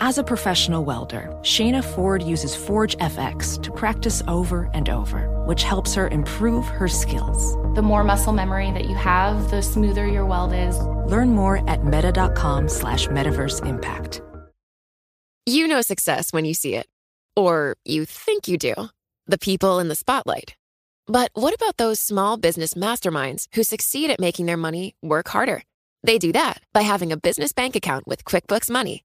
As a professional welder, Shayna Ford uses Forge FX to practice over and over, which helps her improve her skills. The more muscle memory that you have, the smoother your weld is. Learn more at meta.com slash metaverse impact. You know success when you see it. Or you think you do. The people in the spotlight. But what about those small business masterminds who succeed at making their money work harder? They do that by having a business bank account with QuickBooks Money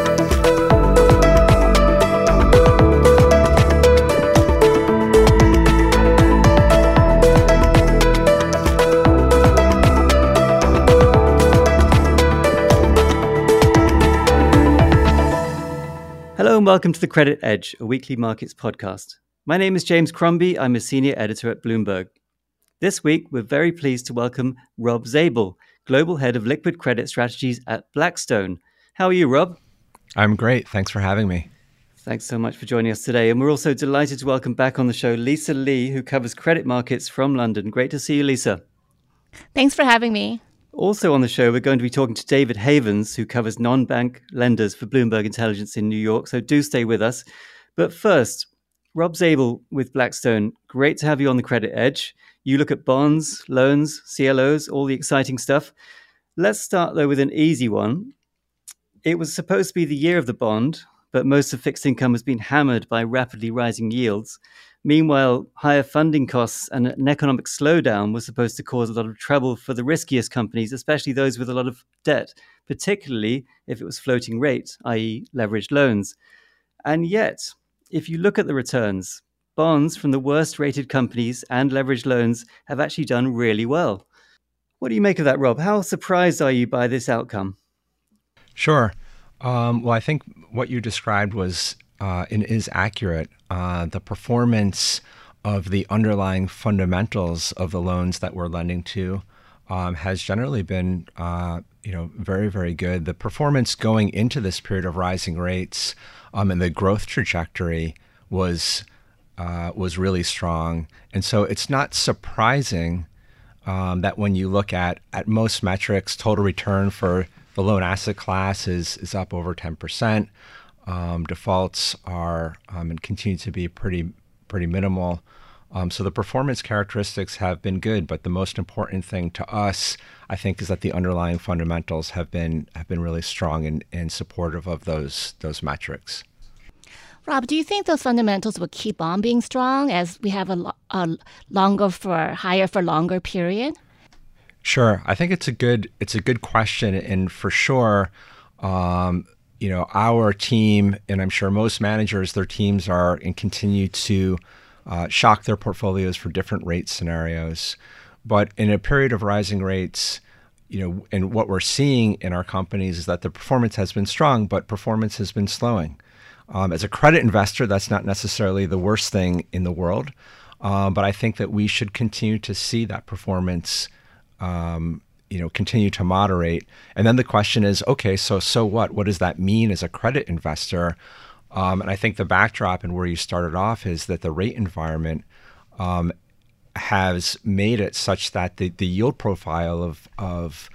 And welcome to the Credit Edge, a weekly markets podcast. My name is James Crombie. I'm a senior editor at Bloomberg. This week, we're very pleased to welcome Rob Zable, Global Head of Liquid Credit Strategies at Blackstone. How are you, Rob? I'm great. Thanks for having me. Thanks so much for joining us today. And we're also delighted to welcome back on the show Lisa Lee, who covers credit markets from London. Great to see you, Lisa. Thanks for having me. Also on the show, we're going to be talking to David Havens, who covers non bank lenders for Bloomberg Intelligence in New York. So do stay with us. But first, Rob Zable with Blackstone, great to have you on the credit edge. You look at bonds, loans, CLOs, all the exciting stuff. Let's start, though, with an easy one. It was supposed to be the year of the bond, but most of fixed income has been hammered by rapidly rising yields. Meanwhile, higher funding costs and an economic slowdown was supposed to cause a lot of trouble for the riskiest companies, especially those with a lot of debt, particularly if it was floating rate, i.e., leveraged loans. And yet, if you look at the returns, bonds from the worst rated companies and leveraged loans have actually done really well. What do you make of that, Rob? How surprised are you by this outcome? Sure. Um, well, I think what you described was uh, and is accurate. Uh, the performance of the underlying fundamentals of the loans that we're lending to um, has generally been, uh, you know, very, very good. The performance going into this period of rising rates um, and the growth trajectory was uh, was really strong, and so it's not surprising um, that when you look at at most metrics, total return for the loan asset class is is up over ten percent. Um, defaults are um, and continue to be pretty pretty minimal. Um, so the performance characteristics have been good, but the most important thing to us, I think, is that the underlying fundamentals have been have been really strong and, and supportive of those those metrics. Rob, do you think those fundamentals will keep on being strong as we have a, a longer for higher for longer period? Sure, I think it's a good it's a good question, and for sure, um, you know, our team, and I'm sure most managers, their teams are and continue to uh, shock their portfolios for different rate scenarios. But in a period of rising rates, you know, and what we're seeing in our companies is that the performance has been strong, but performance has been slowing. Um, as a credit investor, that's not necessarily the worst thing in the world, uh, but I think that we should continue to see that performance um, you know continue to moderate. And then the question is okay so so what? What does that mean as a credit investor? Um, and i think the backdrop and where you started off is that the rate environment um, has made it such that the, the yield profile of of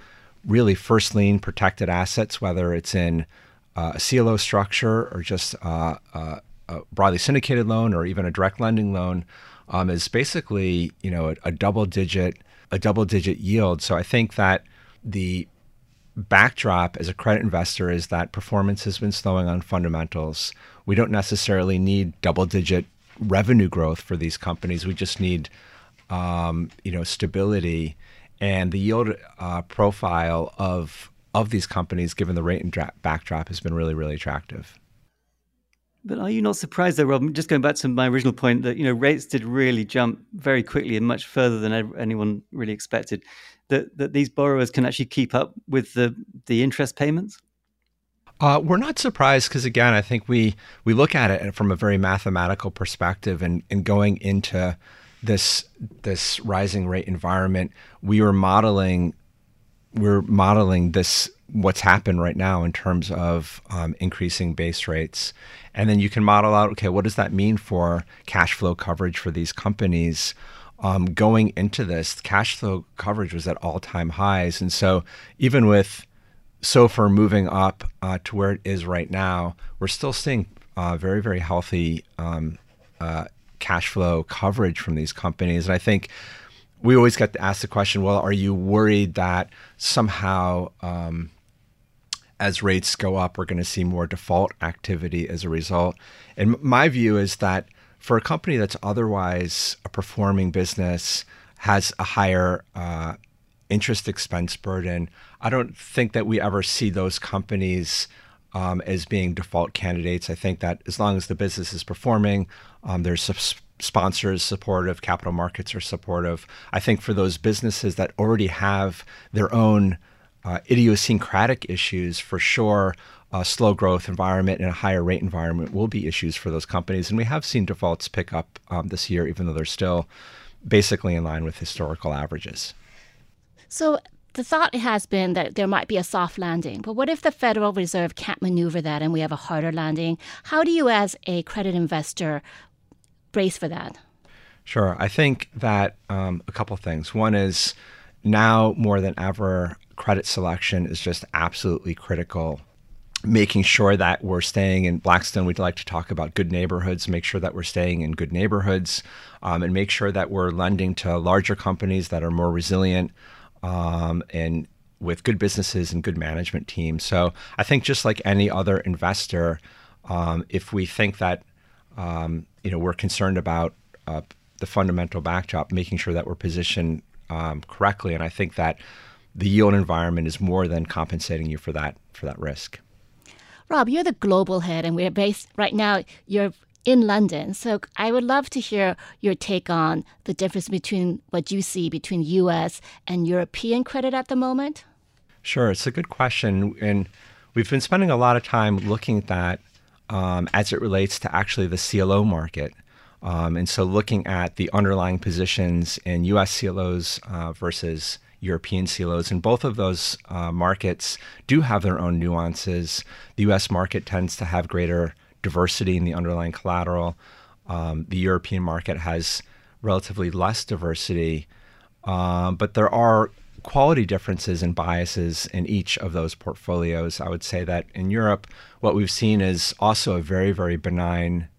really first lien protected assets whether it's in uh, a CLO structure or just uh, uh, a broadly syndicated loan or even a direct lending loan um, is basically you know a, a double digit a double digit yield. So I think that the backdrop as a credit investor is that performance has been slowing on fundamentals. We don't necessarily need double digit revenue growth for these companies. We just need um, you know stability. and the yield uh, profile of of these companies, given the rate and backdrop, has been really, really attractive. But are you not surprised, though, Rob? Just going back to my original point that you know rates did really jump very quickly and much further than anyone really expected. That that these borrowers can actually keep up with the the interest payments. Uh, we're not surprised because again, I think we we look at it from a very mathematical perspective, and, and going into this this rising rate environment, we were modeling we're modeling this what's happened right now in terms of um, increasing base rates, and then you can model out okay, what does that mean for cash flow coverage for these companies? Um, going into this, cash flow coverage was at all time highs, and so even with SOFR moving up uh, to where it is right now, we're still seeing uh, very, very healthy um, uh, cash flow coverage from these companies. And I think we always get to ask the question well, are you worried that somehow um, as rates go up, we're going to see more default activity as a result? And my view is that for a company that's otherwise a performing business, has a higher uh, interest expense burden. I don't think that we ever see those companies um, as being default candidates. I think that as long as the business is performing, um, there's sponsors supportive, capital markets are supportive. I think for those businesses that already have their own uh, idiosyncratic issues, for sure, a slow growth environment and a higher rate environment will be issues for those companies. And we have seen defaults pick up um, this year, even though they're still basically in line with historical averages. So the thought has been that there might be a soft landing, but what if the Federal Reserve can't maneuver that and we have a harder landing? How do you, as a credit investor, brace for that? Sure. I think that um, a couple things. One is now more than ever, credit selection is just absolutely critical. Making sure that we're staying in Blackstone, we'd like to talk about good neighborhoods, make sure that we're staying in good neighborhoods, um, and make sure that we're lending to larger companies that are more resilient, um, and with good businesses and good management teams. So I think just like any other investor, um, if we think that um, you know we're concerned about uh, the fundamental backdrop, making sure that we're positioned um, correctly, and I think that the yield environment is more than compensating you for that for that risk. Rob, you're the global head, and we're based right now. You're in London. So I would love to hear your take on the difference between what you see between US and European credit at the moment. Sure, it's a good question. And we've been spending a lot of time looking at that um, as it relates to actually the CLO market. Um, and so looking at the underlying positions in US CLOs uh, versus European CLOs. And both of those uh, markets do have their own nuances. The US market tends to have greater diversity in the underlying collateral. Um, the European market has relatively less diversity, um, but there are quality differences and biases in each of those portfolios. I would say that in Europe, what we've seen is also a very, very benign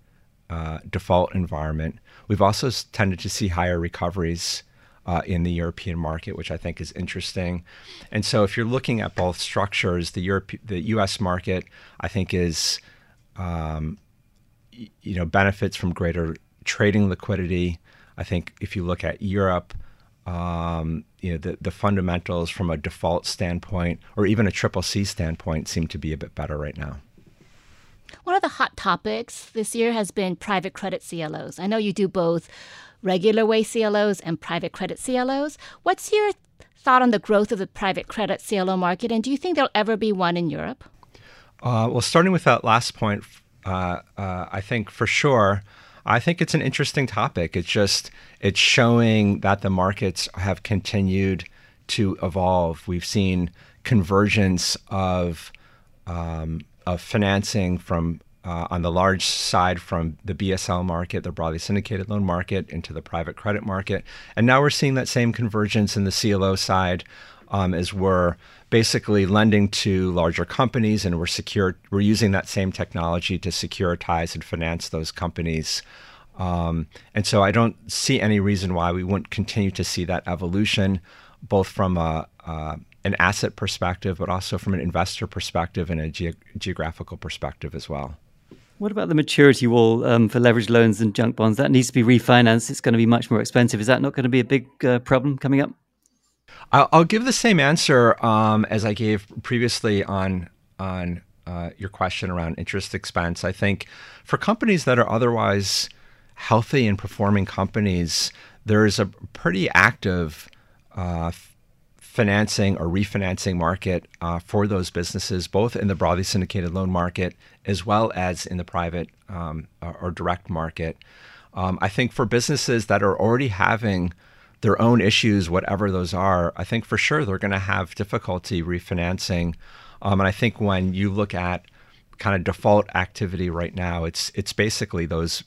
uh, default environment. We've also tended to see higher recoveries uh, in the European market, which I think is interesting. And so, if you're looking at both structures, the Europe, the U.S. market, I think is um, you know, benefits from greater trading liquidity. I think if you look at Europe, um, you know, the, the fundamentals from a default standpoint or even a triple C standpoint seem to be a bit better right now. One of the hot topics this year has been private credit CLOs. I know you do both regular way CLOs and private credit CLOs. What's your thought on the growth of the private credit CLO market, and do you think there'll ever be one in Europe? Uh, well, starting with that last point, uh, uh, I think for sure, I think it's an interesting topic. It's just it's showing that the markets have continued to evolve. We've seen convergence of um, of financing from uh, on the large side from the BSL market, the broadly syndicated loan market, into the private credit market, and now we're seeing that same convergence in the CLO side um, as we're basically lending to larger companies, and we're secure. We're using that same technology to securitize and finance those companies. Um, and so I don't see any reason why we wouldn't continue to see that evolution, both from a, an asset perspective, but also from an investor perspective and a ge- geographical perspective as well. What about the maturity wall um, for leveraged loans and junk bonds? That needs to be refinanced. It's going to be much more expensive. Is that not going to be a big uh, problem coming up? I'll, give the same answer um, as I gave previously on on uh, your question around interest expense. I think for companies that are otherwise healthy and performing companies, there is a pretty active uh, financing or refinancing market uh, for those businesses, both in the broadly syndicated loan market as well as in the private um, or direct market. Um, I think for businesses that are already having their own issues, whatever those are, I think for sure they're going to have difficulty refinancing. Um, and I think when you look at kind of default activity right now, it's it's basically those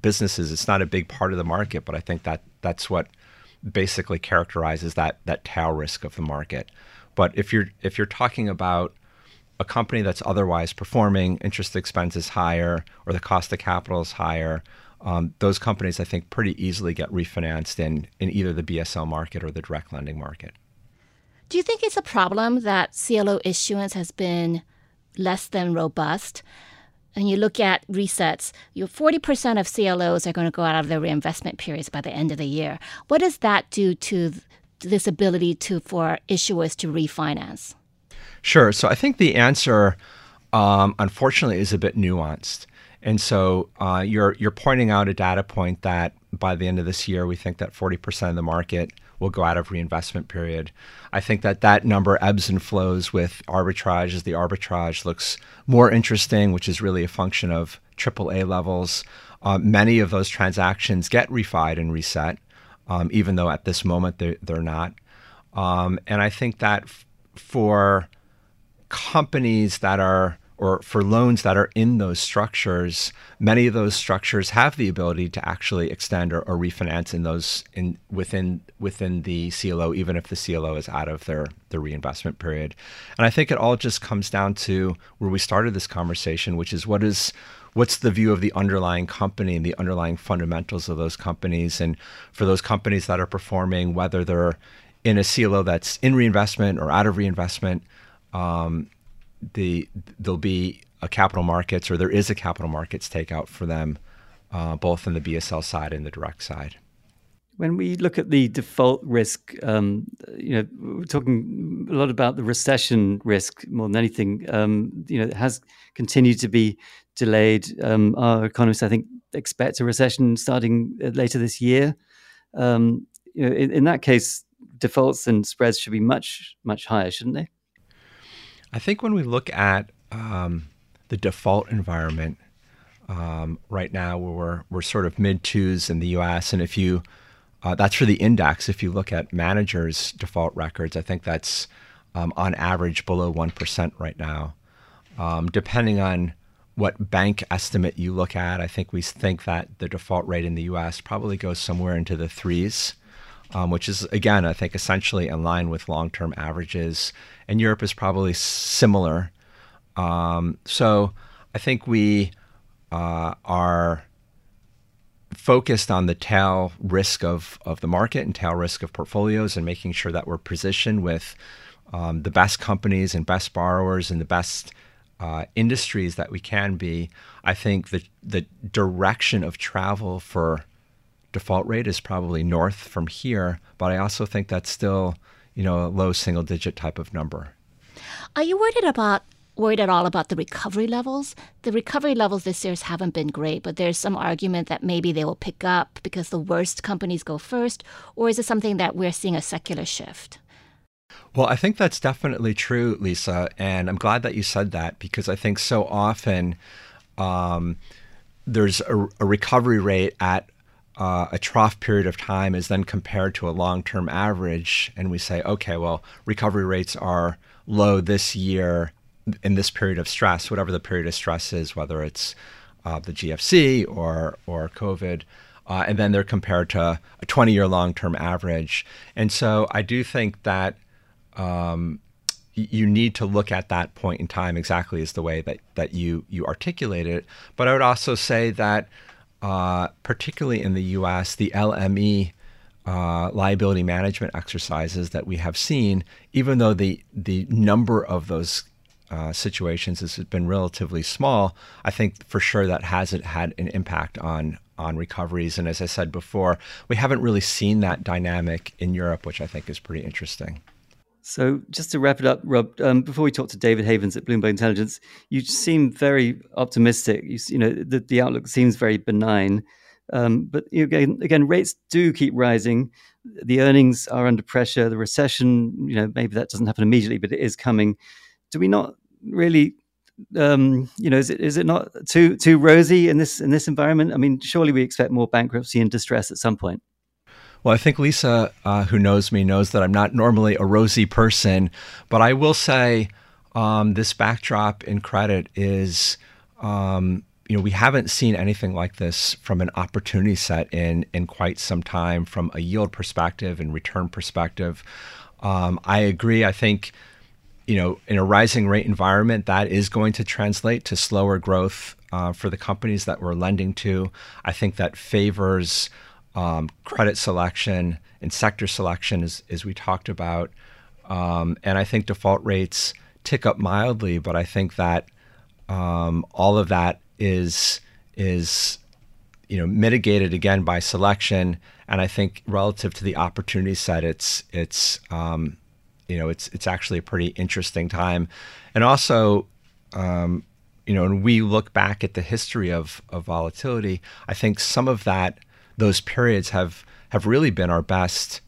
businesses. It's not a big part of the market, but I think that that's what basically characterizes that that tail risk of the market. But if you're if you're talking about a company that's otherwise performing, interest expense is higher, or the cost of capital is higher, um, those companies, I think, pretty easily get refinanced in, in either the BSL market or the direct lending market. Do you think it's a problem that CLO issuance has been less than robust? And you look at resets, your 40% of CLOs are going to go out of their reinvestment periods by the end of the year. What does that do to this ability to for issuers to refinance? Sure. So I think the answer, um, unfortunately, is a bit nuanced. And so uh, you're you're pointing out a data point that by the end of this year, we think that 40% of the market will go out of reinvestment period. I think that that number ebbs and flows with arbitrage as the arbitrage looks more interesting, which is really a function of AAA levels. Uh, many of those transactions get refied and reset, um, even though at this moment they're, they're not. Um, and I think that f- for companies that are or for loans that are in those structures, many of those structures have the ability to actually extend or, or, refinance in those in within within the CLO, even if the CLO is out of their their reinvestment period. And I think it all just comes down to where we started this conversation, which is what is what's the view of the underlying company and the underlying fundamentals of those companies, and for those companies that are performing, whether they're in a CLO that's in reinvestment or out of reinvestment. Um, the there'll be a capital markets or there is a capital markets takeout for them, uh, both in the BSL side and the direct side. When we look at the default risk, um, you know, we're talking a lot about the recession risk more than anything. Um, you know, it has continued to be delayed. Um, our economists, I think, expect a recession starting uh, later this year. Um, you know, in, in that case, defaults and spreads should be much, much higher, shouldn't they? I think when we look at um, the default environment um, right now, where we're we're sort of mid twos in the U.S., and if you uh, that's for the index. If you look at managers' default records, I think that's um, on average below one percent right now. Um, depending on what bank estimate you look at, I think we think that the default rate in the U.S. probably goes somewhere into the threes um, which is, again, I think essentially in line with long term averages. And Europe is probably similar. Um, so I think we uh, are focused on the tail risk of, of the market and tail risk of portfolios and making sure that we're positioned with um, the best companies and best borrowers and the best uh, industries that we can be. I think the, the direction of travel for default rate is probably north from here, but I also think that's still, you know, a low single digit type of number. Are you worried about worried at all about the recovery levels? The recovery levels this year haven't been great, but there's some argument that maybe they will pick up because the worst companies go first, or is it something that we're seeing a secular shift? Well, I think that's definitely true, Lisa, and I'm glad that you said that because I think so often um, there's a, a recovery rate at uh, a trough period of time is then compared to a long term average, and we say, okay, well, recovery rates are low this year in this period of stress, whatever the period of stress is, whether it's uh, the GFC or or COVID, uh, and then they're compared to a 20 year long term average. And so I do think that um, you need to look at that point in time exactly as the way that that you you articulate it. But I would also say that uh, particularly in the US, the LME uh, liability management exercises that we have seen, even though the, the number of those uh, situations has been relatively small, I think for sure that hasn't had an impact on on recoveries. And as I said before, we haven't really seen that dynamic in Europe, which I think is pretty interesting. So, just to wrap it up, Rob, um, before we talk to David Havens at Bloomberg Intelligence, you seem very optimistic. You, you know, the, the outlook seems very benign. Um, but again, again, rates do keep rising. The earnings are under pressure. The recession, you know, maybe that doesn't happen immediately, but it is coming. Do we not really um, you know, is it is it not too too rosy in this in this environment? I mean, surely we expect more bankruptcy and distress at some point. Well, I think Lisa, uh, who knows me, knows that I'm not normally a rosy person, but I will say um, this backdrop in credit is, um, you know, we haven't seen anything like this from an opportunity set in in quite some time, from a yield perspective and return perspective. Um, I agree. I think you know, in a rising rate environment, that is going to translate to slower growth uh, for the companies that we're lending to. I think that favors um, credit selection and sector selection, as, as we talked about. Um, and I think default rates tick up mildly, but I think that um, all of that is is you know mitigated again by selection. And I think relative to the opportunity set, it's it's um, you know, it's it's actually a pretty interesting time, and also, um, you know, when we look back at the history of of volatility, I think some of that those periods have have really been our best.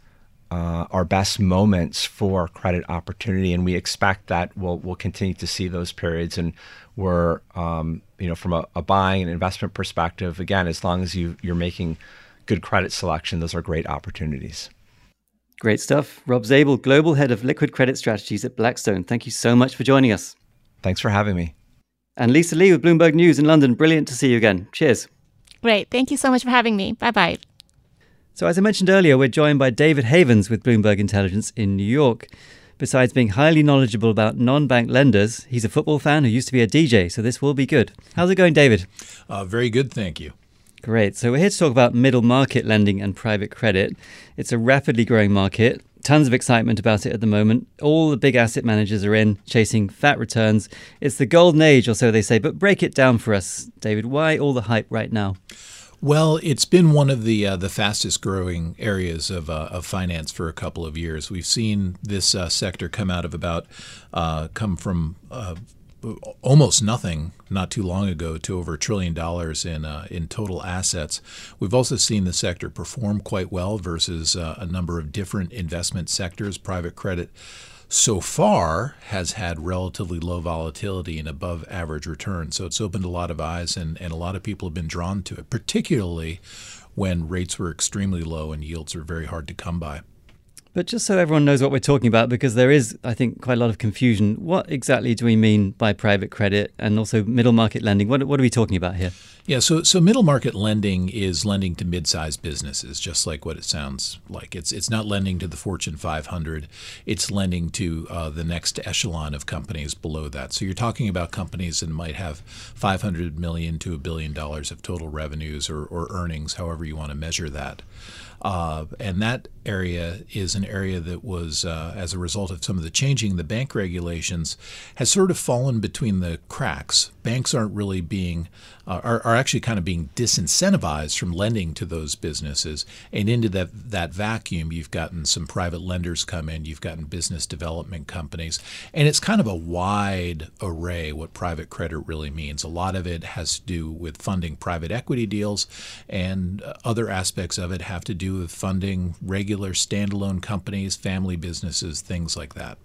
Uh, our best moments for credit opportunity, and we expect that we'll we'll continue to see those periods. And we're, um, you know, from a, a, buying and investment perspective, again, as long as you you're making good credit selection, those are great opportunities. Great stuff. Rob Zable, Global Head of Liquid Credit Strategies at Blackstone. Thank you so much for joining us. Thanks for having me. And Lisa Lee with Bloomberg News in London. Brilliant to see you again. Cheers. Great. Thank you so much for having me. Bye bye. So, as I mentioned earlier, we're joined by David Havens with Bloomberg Intelligence in New York. Besides being highly knowledgeable about non bank lenders, he's a football fan who used to be a DJ, so this will be good. How's it going, David? Uh, very good, thank you. Great. So we're here to talk about middle market lending and private credit. It's a rapidly growing market. Tons of excitement about it at the moment. All the big asset managers are in, chasing fat returns. It's the golden age, or so they say. But break it down for us, David. Why all the hype right now? Well, it's been one of the uh, the fastest growing areas of, uh, of finance for a couple of years. We've seen this uh, sector come out of about uh, come from uh, almost nothing not too long ago to over a trillion dollars in uh, in total assets. We've also seen the sector perform quite well versus uh, a number of different investment sectors. Private credit so far has had relatively low volatility and above average returns. So it's opened a lot of eyes and, and a lot of people have been drawn to it, particularly when rates were extremely low and yields were very hard to come by. But just so everyone knows what we're talking about, because there is, I think, quite a lot of confusion. What exactly do we mean by private credit and also middle market lending? What, what are we talking about here? Yeah, so so middle market lending is lending to mid-sized businesses, just like what it sounds like. It's it's not lending to the Fortune 500. It's lending to uh, the next echelon of companies below that. So you're talking about companies that might have 500 million to a billion dollars of total revenues or, or earnings, however you want to measure that. Uh, and that area is an area that was, uh, as a result of some of the changing the bank regulations, has sort of fallen between the cracks. Banks aren't really being, uh, are, are actually kind of being disincentivized from lending to those businesses. And into that, that vacuum, you've gotten some private lenders come in, you've gotten business development companies. And it's kind of a wide array what private credit really means. A lot of it has to do with funding private equity deals, and other aspects of it have to do with funding regular standalone companies, family businesses, things like that.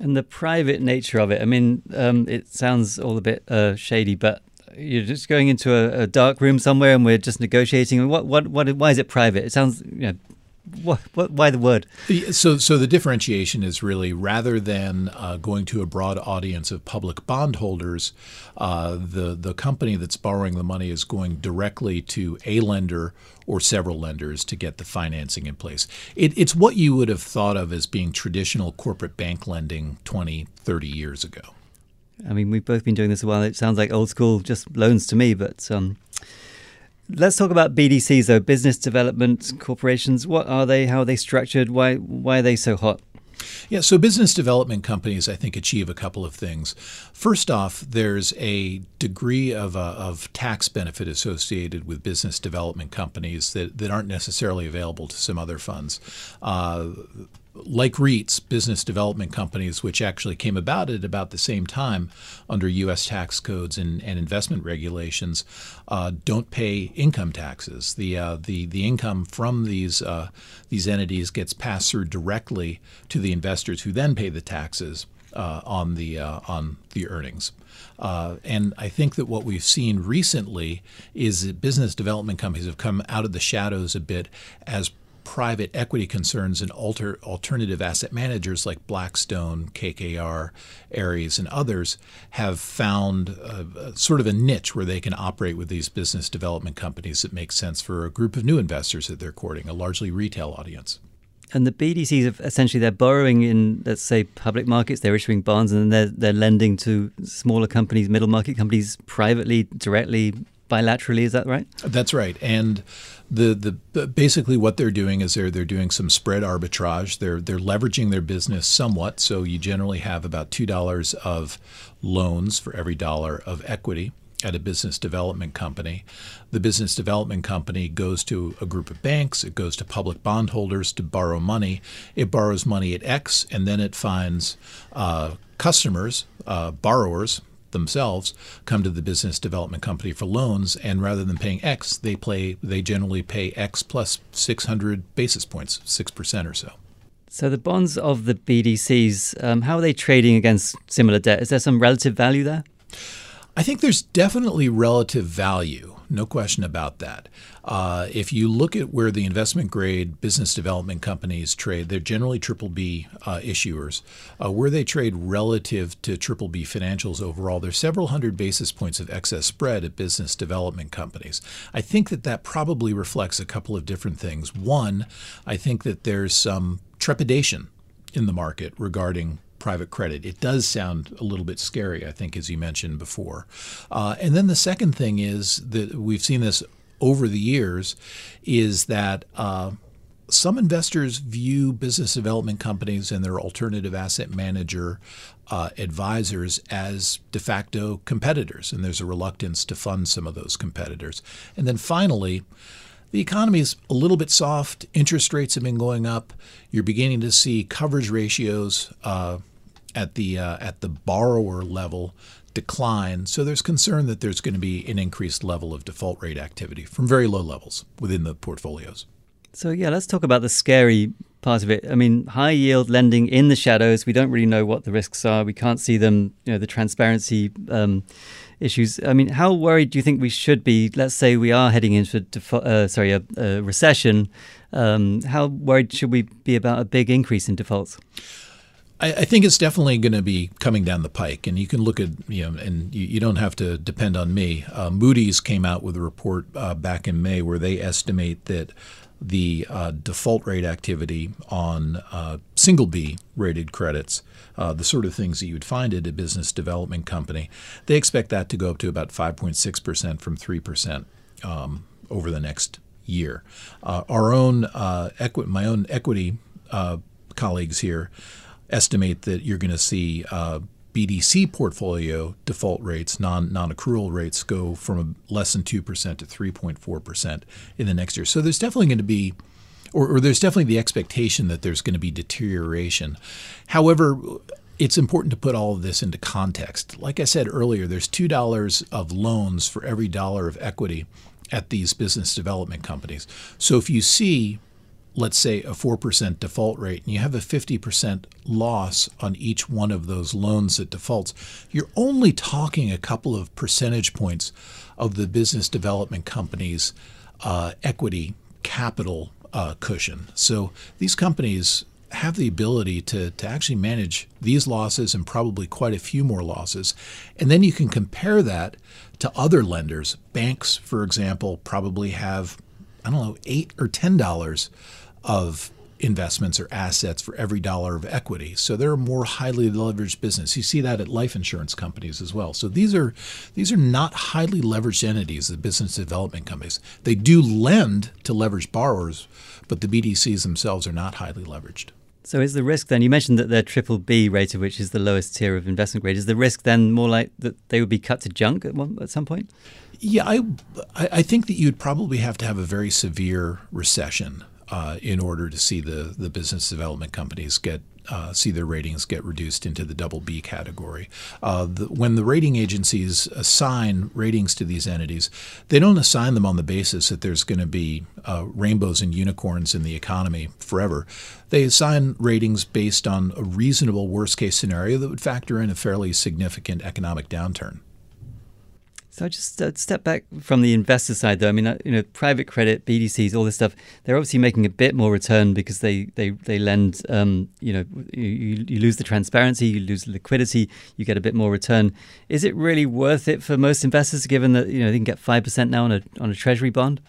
And the private nature of it, I mean, um, it sounds all a bit uh, shady, but you're just going into a, a, dark room somewhere and we're just negotiating. What, what, what, why is it private? It sounds, you know, what, what, why the word? So, so the differentiation is really rather than uh, going to a broad audience of public bondholders, uh, the the company that's borrowing the money is going directly to a lender or several lenders to get the financing in place. It, it's what you would have thought of as being traditional corporate bank lending 20, 30 years ago. I mean, we've both been doing this a while. It sounds like old school, just loans to me, but um, Let's talk about BDCs, though. Business development corporations. What are they? How are they structured? Why why are they so hot? Yeah, so business development companies, I think, achieve a couple of things. First off, there's a degree of, uh, of tax benefit associated with business development companies that, that aren't necessarily available to some other funds. Uh, like REITs, business development companies, which actually came about at about the same time under U.S. tax codes and, and investment regulations, uh, don't pay income taxes. The uh, the the income from these uh, these entities gets passed through directly to the investors, who then pay the taxes uh, on the uh, on the earnings. Uh, and I think that what we've seen recently is that business development companies have come out of the shadows a bit as private equity concerns and alter, alternative asset managers like Blackstone, KKR, Ares, and others have found a, a sort of a niche where they can operate with these business development companies that makes sense for a group of new investors that they're courting, a largely retail audience. And the BDCs have essentially they're borrowing in let's say public markets, they're issuing bonds, and then they're they're lending to smaller companies, middle market companies, privately, directly, bilaterally. Is that right? That's right. And the, the basically what they're doing is they're they're doing some spread arbitrage. They're they're leveraging their business somewhat. So you generally have about two dollars of loans for every dollar of equity at a business development company. The business development company goes to a group of banks, it goes to public bondholders to borrow money. It borrows money at X, and then it finds uh, customers, uh, borrowers, themselves come to the business development company for loans, and rather than paying X, they play they generally pay X plus 600 basis points, six percent or so. So the bonds of the BDCs, um, how are they trading against similar debt? Is there some relative value there? I think there's definitely relative value no question about that. Uh, if you look at where the investment grade business development companies trade, they're generally triple B uh, issuers. Uh, where they trade relative to triple B financials overall, there's several hundred basis points of excess spread at business development companies. I think that that probably reflects a couple of different things. One, I think that there's some trepidation in the market regarding private credit. It does sound a little bit scary, I think, as you mentioned before. Uh, and then the second thing is that we've seen this over the years is that uh, some investors view business development companies and their alternative asset manager uh, advisors as de facto competitors, and there's a reluctance to fund some of those competitors. And then finally, the economy is a little bit soft. Interest rates have been going up. You're beginning to see coverage ratios uh, at the uh, at the borrower level decline. So there's concern that there's going to be an increased level of default rate activity from very low levels within the portfolios. So yeah, let's talk about the scary part of it. I mean, high yield lending in the shadows. We don't really know what the risks are. We can't see them. You know, the transparency um, issues. I mean, how worried do you think we should be? Let's say we are heading into defo- uh, sorry a, a recession. Um, how worried should we be about a big increase in defaults? I, I think it's definitely going to be coming down the pike, and you can look at you know, and you, you don't have to depend on me. Uh, Moody's came out with a report uh, back in May where they estimate that the uh, default rate activity on uh, single B rated credits, uh, the sort of things that you would find at a business development company, they expect that to go up to about 5.6% from 3% um, over the next year. Uh, our own uh, equi- my own equity uh, colleagues here estimate that you're going to see uh, BDC portfolio default rates, non non accrual rates, go from less than two percent to three point four percent in the next year. So there's definitely going to be, or, or there's definitely the expectation that there's going to be deterioration. However, it's important to put all of this into context. Like I said earlier, there's two dollars of loans for every dollar of equity at these business development companies. So if you see let's say, a 4% default rate and you have a 50% loss on each one of those loans that defaults, you're only talking a couple of percentage points of the business development company's uh, equity capital uh, cushion. So these companies have the ability to, to actually manage these losses and probably quite a few more losses. And then you can compare that to other lenders. Banks, for example, probably have, I don't know, eight or ten dollars of investments or assets for every dollar of equity. So they're a more highly leveraged business. You see that at life insurance companies as well. So these are these are not highly leveraged entities, the business development companies. They do lend to leveraged borrowers, but the BDCs themselves are not highly leveraged. So is the risk then? You mentioned that they're triple B rated, which is the lowest tier of investment grade. Is the risk then more like that they would be cut to junk at, one, at some point? Yeah, I I think that you'd probably have to have a very severe recession uh, in order to see the the business development companies get uh, see their ratings get reduced into the double B category. Uh, the, when the rating agencies assign ratings to these entities, they don't assign them on the basis that there's going to be uh, rainbows and unicorns in the economy forever. They assign ratings based on a reasonable worst case scenario that would factor in a fairly significant economic downturn. So I just uh, step back from the investor side, though. I mean, uh, you know, private credit, BDCs, all this stuff. They're obviously making a bit more return because they they they lend. Um, you know, you, you lose the transparency, you lose the liquidity, you get a bit more return. Is it really worth it for most investors, given that you know they can get five percent now on a on a treasury bond?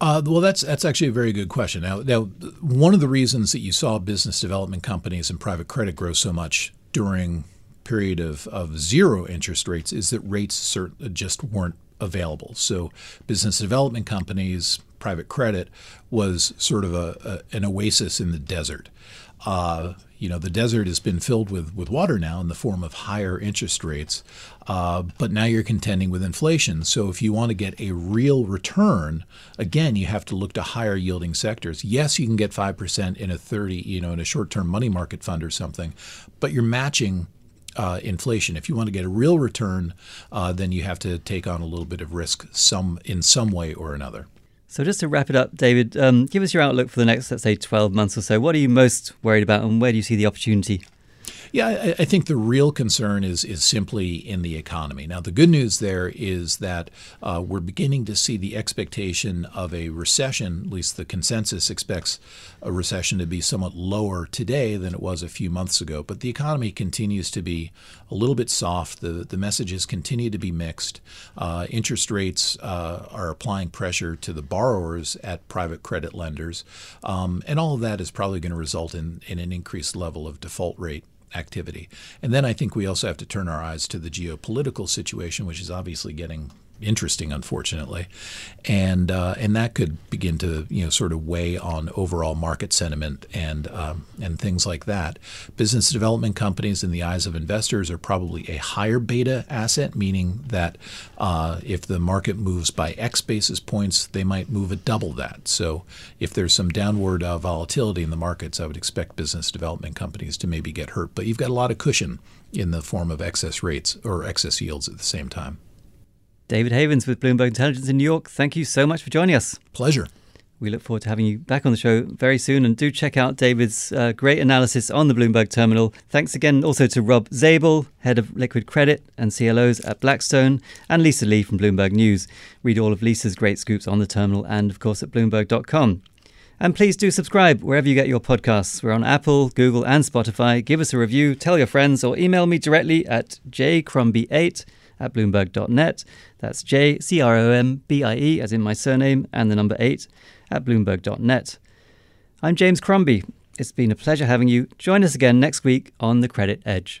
Uh, well, that's that's actually a very good question. Now, now, one of the reasons that you saw business development companies and private credit grow so much during period of, of zero interest rates is that rates just weren't available. So business development companies, private credit was sort of a, a an oasis in the desert. Uh, you know, the desert has been filled with, with water now in the form of higher interest rates, uh, but now you're contending with inflation. So if you want to get a real return, again, you have to look to higher yielding sectors. Yes, you can get 5% in a 30, you know, in a short term money market fund or something, but you're matching uh, inflation. If you want to get a real return, uh, then you have to take on a little bit of risk some in some way or another. So just to wrap it up, David, um, give us your outlook for the next, let's say, 12 months or so. What are you most worried about and where do you see the opportunity? Yeah, I, I, think the real concern is is simply in the economy. Now, the good news there is that uh, we're beginning to see the expectation of a recession. At least the consensus expects a recession to be somewhat lower today than it was a few months ago. But the economy continues to be a little bit soft. The the messages continue to be mixed. Uh, interest rates uh, are applying pressure to the borrowers at private credit lenders, um, and all of that is probably going to result in in an increased level of default rate activity. And then I think we also have to turn our eyes to the geopolitical situation, which is obviously getting interesting, unfortunately, and uh, and that could begin to you know sort of weigh on overall market sentiment and um, and things like that. Business development companies, in the eyes of investors, are probably a higher beta asset, meaning that uh, if the market moves by X basis points, they might move at double that. So if there's some downward uh, volatility in the markets, I would expect business development companies to maybe get hurt. But you've got a lot of cushion in the form of excess rates or excess yields at the same time. David Havens with Bloomberg Intelligence in New York, thank you so much for joining us. Pleasure. We look forward to having you back on the show very soon. And do check out David's uh, great analysis on the Bloomberg terminal. Thanks again also to Rob Zable, head of liquid credit and CLOs at Blackstone, and Lisa Lee from Bloomberg News. Read all of Lisa's great scoops on the terminal and, of course, at Bloomberg.com. And please do subscribe wherever you get your podcasts. We're on Apple, Google, and Spotify. Give us a review, tell your friends, or email me directly at jcrombie8 at bloomberg.net. That's J C R O M B I E, as in my surname, and the number 8 at bloomberg.net. I'm James Crombie. It's been a pleasure having you. Join us again next week on The Credit Edge.